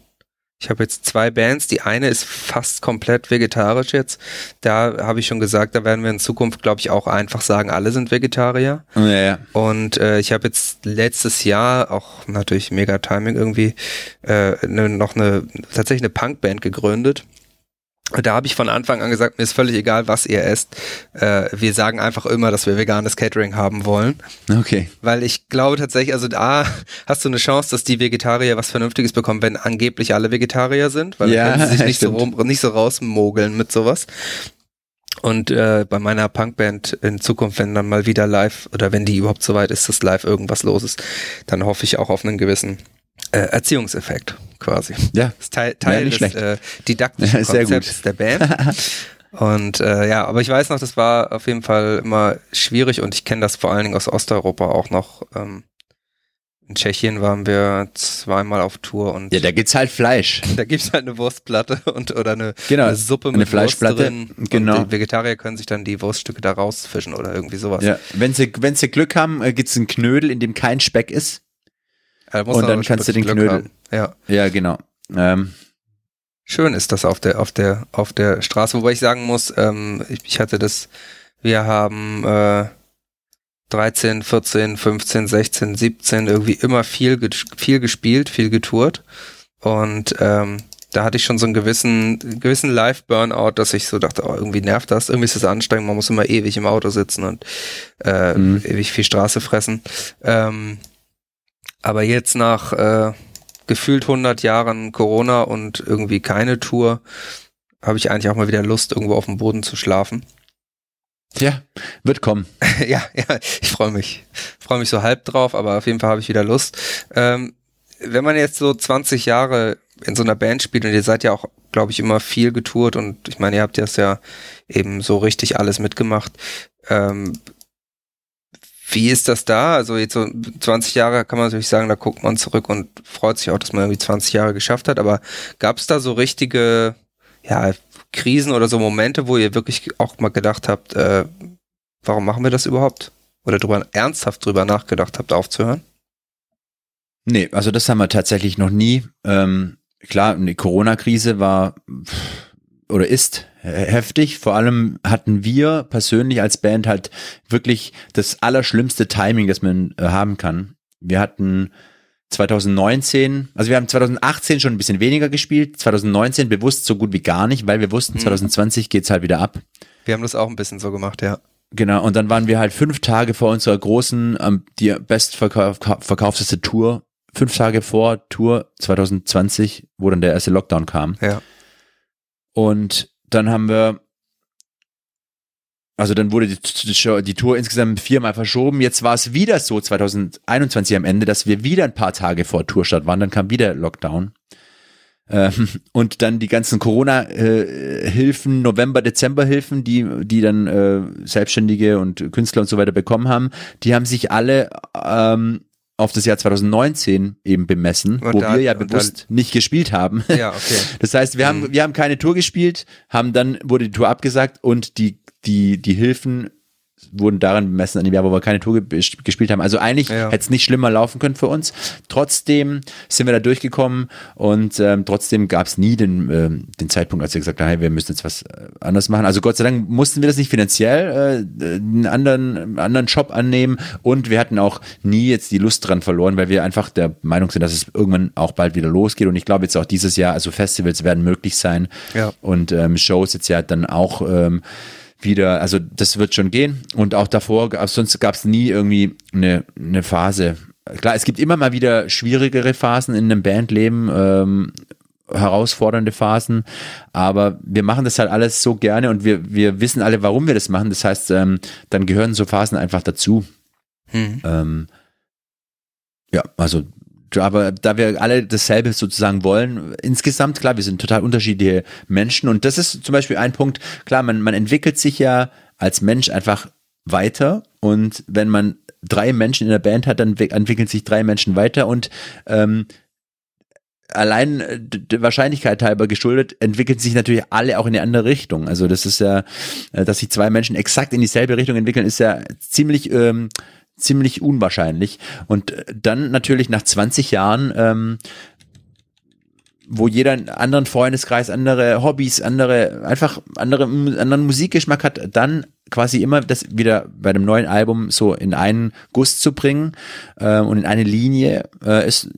ich habe jetzt zwei Bands. Die eine ist fast komplett vegetarisch jetzt. Da habe ich schon gesagt, da werden wir in Zukunft, glaube ich, auch einfach sagen, alle sind Vegetarier. Ja, ja. Und äh, ich habe jetzt letztes Jahr auch natürlich mega Timing irgendwie äh, ne, noch eine tatsächlich eine Punkband gegründet. Und Da habe ich von Anfang an gesagt, mir ist völlig egal, was ihr esst. Äh, wir sagen einfach immer, dass wir veganes Catering haben wollen. Okay. Weil ich glaube tatsächlich, also da hast du eine Chance, dass die Vegetarier was Vernünftiges bekommen, wenn angeblich alle Vegetarier sind, weil Ja, können sie sich nicht so, rum, nicht so rausmogeln mit sowas. Und äh, bei meiner Punkband in Zukunft, wenn dann mal wieder live oder wenn die überhaupt so weit ist, dass live irgendwas los ist, dann hoffe ich auch auf einen gewissen äh, Erziehungseffekt quasi. Ja. Das ist Teil, Teil nicht des schlecht. äh, didaktischen Ja, sehr gut. Konzepts der Band. Und äh, ja, aber ich weiß noch, das war auf jeden Fall immer schwierig und ich kenne das vor allen Dingen aus Osteuropa auch noch. Ähm, in Tschechien waren wir zweimal auf Tour und Ja, da gibt's halt Fleisch. da gibt's halt eine Wurstplatte und oder eine, Genau, eine Suppe eine mit Fleischplatte, Wurst drin. genau. Und die Vegetarier können sich dann die Wurststücke da rausfischen oder irgendwie sowas. Ja. Wenn sie, wenn sie Glück haben, äh, gibt's einen Knödel, in dem kein Speck ist. Musst Und dann kannst du den Glück Knödel- haben. Ja. Ja, genau. Ähm, Schön ist das auf der, auf der, auf der Straße, wobei ich sagen muss, ähm, ich, ich hatte das, wir haben äh, 13, 14, 15, 16, 17 irgendwie immer viel, viel gespielt, viel getourt. Und ähm, da hatte ich schon so einen gewissen, gewissen Live-Burnout, dass ich so dachte, oh, irgendwie nervt das, irgendwie ist das anstrengend, man muss immer ewig im Auto sitzen und äh, Mhm. ewig viel Straße fressen. Ähm, aber jetzt nach äh, gefühlt 100 Jahren Corona und irgendwie keine Tour, habe ich eigentlich auch mal wieder Lust, irgendwo auf dem Boden zu schlafen. ja, wird kommen. ja, ja, ich freue mich. Freue mich so halb drauf, aber auf jeden Fall habe ich wieder Lust. Ähm, wenn man jetzt so 20 Jahre in so einer Band spielt und ihr seid ja auch, glaube ich, immer viel getourt und ich meine, ihr habt das ja eben so richtig alles mitgemacht. Ähm, wie ist das da? Also jetzt so 20 Jahre kann man natürlich sagen, da guckt man zurück und freut sich auch, dass man irgendwie 20 Jahre geschafft hat. Aber gab es da so richtige, ja, Krisen oder so Momente, wo ihr wirklich auch mal gedacht habt, äh, warum machen wir das überhaupt? Oder drüber, ernsthaft drüber nachgedacht habt, aufzuhören? Nee, also das haben wir tatsächlich noch nie. Ähm, klar, eine Corona-Krise war oder ist heftig. Vor allem hatten wir persönlich als Band halt wirklich das allerschlimmste Timing, das man äh, haben kann. Wir hatten 2019, also wir haben 2018 schon ein bisschen weniger gespielt, 2019 bewusst so gut wie gar nicht, weil wir wussten, Mhm. 2020 geht's halt wieder ab. Wir haben das auch ein bisschen so gemacht, ja. Genau, und dann waren wir halt fünf Tage vor unserer großen, ähm, die bestverkaufteste Tour, fünf Tage vor Tour 2020, wo dann der erste Lockdown kam. Ja. Und dann haben wir, also dann wurde die, die, die Tour insgesamt viermal verschoben. Jetzt war es wieder so 2021 am Ende, dass wir wieder ein paar Tage vor Tourstart waren. Dann kam wieder Lockdown. Ähm, und dann die ganzen Corona-Hilfen, November, Dezember-Hilfen, die, die dann äh, Selbstständige und Künstler und so weiter bekommen haben, die haben sich alle ähm, auf das Jahr 2019 eben bemessen, Und wo da- wir ja bewusst nicht gespielt haben. Ja, okay. Das heißt, wir haben, wir haben keine Tour gespielt, haben dann, wurde die Tour abgesagt und die, die, die Hilfen wurden daran bemessen, an dem Jahr, wo wir keine Tour ge gespielt haben. Also eigentlich Ja. hätte es nicht schlimmer laufen können für uns. Trotzdem sind wir da durchgekommen und ähm, trotzdem gab es nie den, ähm, den Zeitpunkt, als wir gesagt haben, hey, wir müssen jetzt was äh, anders machen. Also Gott sei Dank mussten wir das nicht finanziell äh, einen anderen, einen anderen Job annehmen und wir hatten auch nie jetzt die Lust dran verloren, weil wir einfach der Meinung sind, dass es irgendwann auch bald wieder losgeht und ich glaube jetzt auch dieses Jahr, also Festivals werden möglich sein Ja. und ähm, Shows jetzt ja dann auch ähm, wieder, also das wird schon gehen und auch davor, gab- sonst gab es nie irgendwie eine, eine Phase. Klar, es gibt immer mal wieder schwierigere Phasen in einem Bandleben, ähm, herausfordernde Phasen, aber wir machen das halt alles so gerne und wir, wir wissen alle, warum wir das machen. Das heißt, ähm, dann gehören so Phasen einfach dazu. Hm. Ähm, ja, also, aber da wir alle dasselbe sozusagen wollen, insgesamt, klar, wir sind total unterschiedliche Menschen. Und das ist zum Beispiel ein Punkt, klar, man, man entwickelt sich ja als Mensch einfach weiter. Und wenn man drei Menschen in der Band hat, dann entwickeln sich drei Menschen weiter. Und ähm, allein äh, der Wahrscheinlichkeit halber geschuldet, entwickeln sich natürlich alle auch in eine andere Richtung. Also das ist ja, äh, dass sich zwei Menschen exakt in dieselbe Richtung entwickeln, ist ja ziemlich ähm, ziemlich unwahrscheinlich. Und äh, dann natürlich nach 20 Jahren ähm, wo jeder einen anderen Freundeskreis, andere Hobbys, andere, einfach andere, anderen Musikgeschmack hat, dann quasi immer das wieder bei dem neuen Album so in einen Guss zu bringen äh, und in eine Linie äh, ist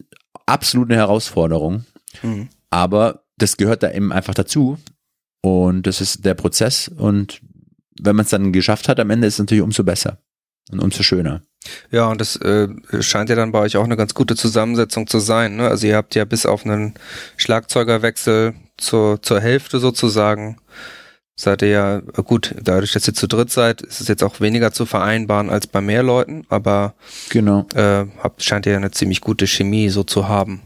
absolut eine Herausforderung. Mhm. Aber das gehört da eben einfach dazu. Und das ist der Prozess. Und wenn man es dann geschafft hat, am Ende ist es natürlich umso besser und umso schöner. Ja, und das äh, scheint ja dann bei euch auch eine ganz gute Zusammensetzung zu sein. Ne? Also ihr habt ja bis auf einen Schlagzeugerwechsel zur, zur Hälfte sozusagen, seid ihr ja, gut, dadurch, dass ihr zu dritt seid, ist es jetzt auch weniger zu vereinbaren als bei mehr Leuten, aber genau. äh, habt, scheint ihr ja eine ziemlich gute Chemie so zu haben.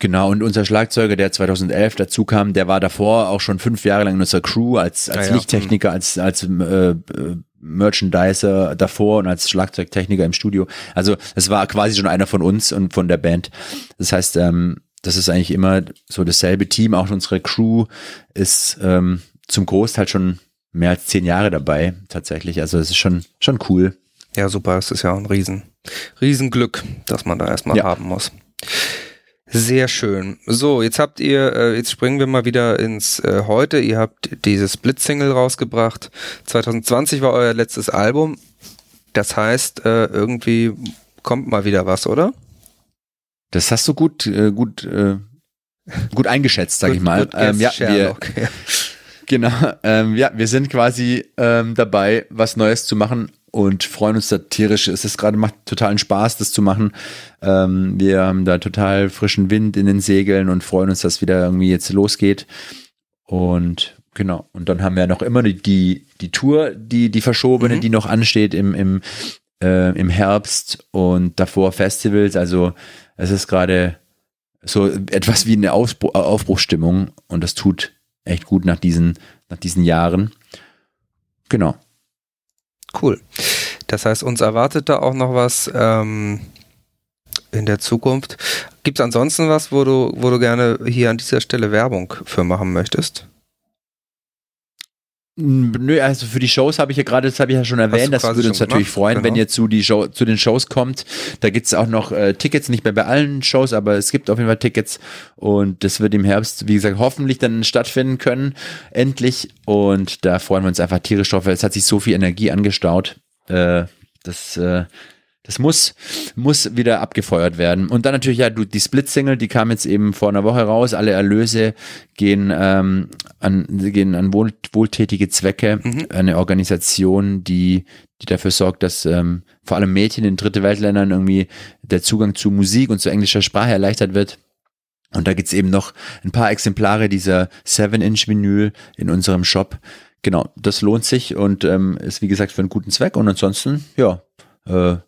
Genau, und unser Schlagzeuger, der 2011 dazu kam, der war davor auch schon fünf Jahre lang in unserer Crew als, als ah ja, Lichttechniker, hm. als, als äh, äh Merchandiser davor und als Schlagzeugtechniker im Studio. Also es war quasi schon einer von uns und von der Band. Das heißt, ähm, das ist eigentlich immer so dasselbe Team. Auch unsere Crew ist ähm, zum Großteil schon mehr als zehn Jahre dabei, tatsächlich. Also es ist schon, schon cool. Ja, super. Es ist ja ein Riesen, Riesenglück, dass man da erstmal ja. haben muss. Sehr schön. So, jetzt habt ihr, äh, jetzt springen wir mal wieder ins äh, Heute. Ihr habt dieses Split-Single rausgebracht. 2020 war euer letztes Album. Das heißt, äh, irgendwie kommt mal wieder was, oder? Das hast du gut, äh, gut, äh, gut eingeschätzt, sag ich mal. Ähm, ja, wir, genau. Ähm, ja, wir sind quasi ähm, dabei, was Neues zu machen und freuen uns da tierisch. Es ist gerade macht totalen Spaß, das zu machen. Ähm, wir haben da total frischen Wind in den Segeln und freuen uns, dass wieder irgendwie jetzt losgeht. Und genau. Und dann haben wir noch immer die, die, die Tour, die, die verschobene, mhm. die noch ansteht im, im, äh, im Herbst und davor Festivals. Also es ist gerade so etwas wie eine Aufbruch, Aufbruchsstimmung und das tut echt gut nach diesen, nach diesen Jahren. Genau. Cool. Das heißt, uns erwartet da auch noch was ähm, in der Zukunft. Gibt es ansonsten was, wo du, wo du gerne hier an dieser Stelle Werbung für machen möchtest? Nö, also für die Shows habe ich ja gerade, das habe ich ja schon erwähnt, das würde uns natürlich gemacht? freuen, genau. wenn ihr zu, die Show, zu den Shows kommt. Da gibt es auch noch äh, Tickets, nicht mehr bei allen Shows, aber es gibt auf jeden Fall Tickets und das wird im Herbst, wie gesagt, hoffentlich dann stattfinden können, endlich. Und da freuen wir uns einfach tierisch drauf, weil es hat sich so viel Energie angestaut. Äh, das äh, das muss, muss wieder abgefeuert werden. Und dann natürlich ja die Split-Single, die kam jetzt eben vor einer Woche raus. Alle Erlöse gehen ähm, an, gehen an wohl, wohltätige Zwecke. Mhm. Eine Organisation, die, die dafür sorgt, dass ähm, vor allem Mädchen in dritte Weltländern irgendwie der Zugang zu Musik und zu englischer Sprache erleichtert wird. Und da gibt's eben noch ein paar Exemplare dieser 7-Inch-Vinyl in unserem Shop. Genau, das lohnt sich und ähm, ist wie gesagt für einen guten Zweck. Und ansonsten, ja, äh,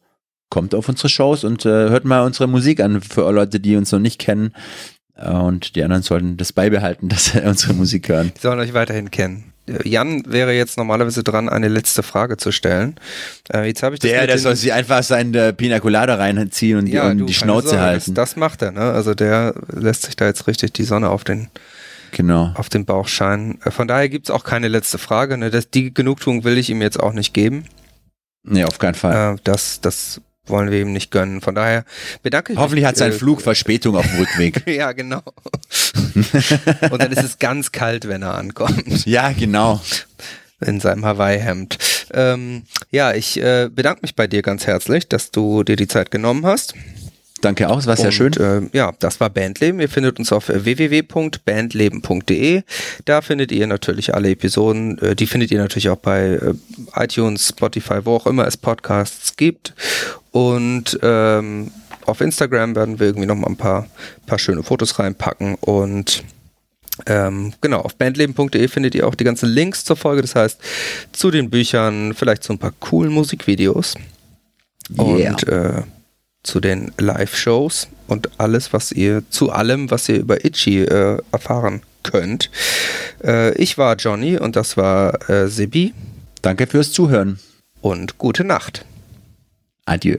kommt auf unsere Shows und äh, hört mal unsere Musik an für Leute, die uns noch nicht kennen. Äh, und die anderen sollten das beibehalten, dass sie unsere Musik hören. Die sollen euch weiterhin kennen. Äh, Jan wäre jetzt normalerweise dran, eine letzte Frage zu stellen. Äh, jetzt habe ich das der, der soll sich einfach seinen äh, Pina Colada reinziehen und, ja, die, und die Schnauze Sorge, halten. Das, das, macht er, ne? Also der lässt sich da jetzt richtig die Sonne auf den genau. auf den Bauch scheinen. Äh, von daher gibt's auch keine letzte Frage. Ne? Das, die Genugtuung will ich ihm jetzt auch nicht geben. Nee, auf keinen Fall. Äh, das, das wollen wir ihm nicht gönnen. Von daher bedanke ich Hoffentlich mich. Hoffentlich hat sein äh, Flug Verspätung auf dem Rückweg. ja, genau. Und dann ist es ganz kalt, wenn er ankommt. Ja, genau. In seinem Hawaii-Hemd. Ähm, ja, ich äh, bedanke mich bei dir ganz herzlich, dass du dir die Zeit genommen hast. Danke auch, es war sehr schön. Äh, ja, das war Bandleben. Ihr findet uns auf www.bandleben.de. Da findet ihr natürlich alle Episoden. Äh, die findet ihr natürlich auch bei äh, iTunes, Spotify, wo auch immer es Podcasts gibt. Und ähm, auf Instagram werden wir irgendwie noch mal ein paar, paar schöne Fotos reinpacken und ähm, genau, auf bandleben.de findet ihr auch die ganzen Links zur Folge, das heißt zu den Büchern, vielleicht zu ein paar coolen Musikvideos. Yeah. Und äh, zu den Live-Shows und alles, was ihr, zu allem, was ihr über Itchy äh, erfahren könnt. Äh, ich war Johnny und das war äh, Sebi. Danke fürs Zuhören. und gute Nacht. Adieu.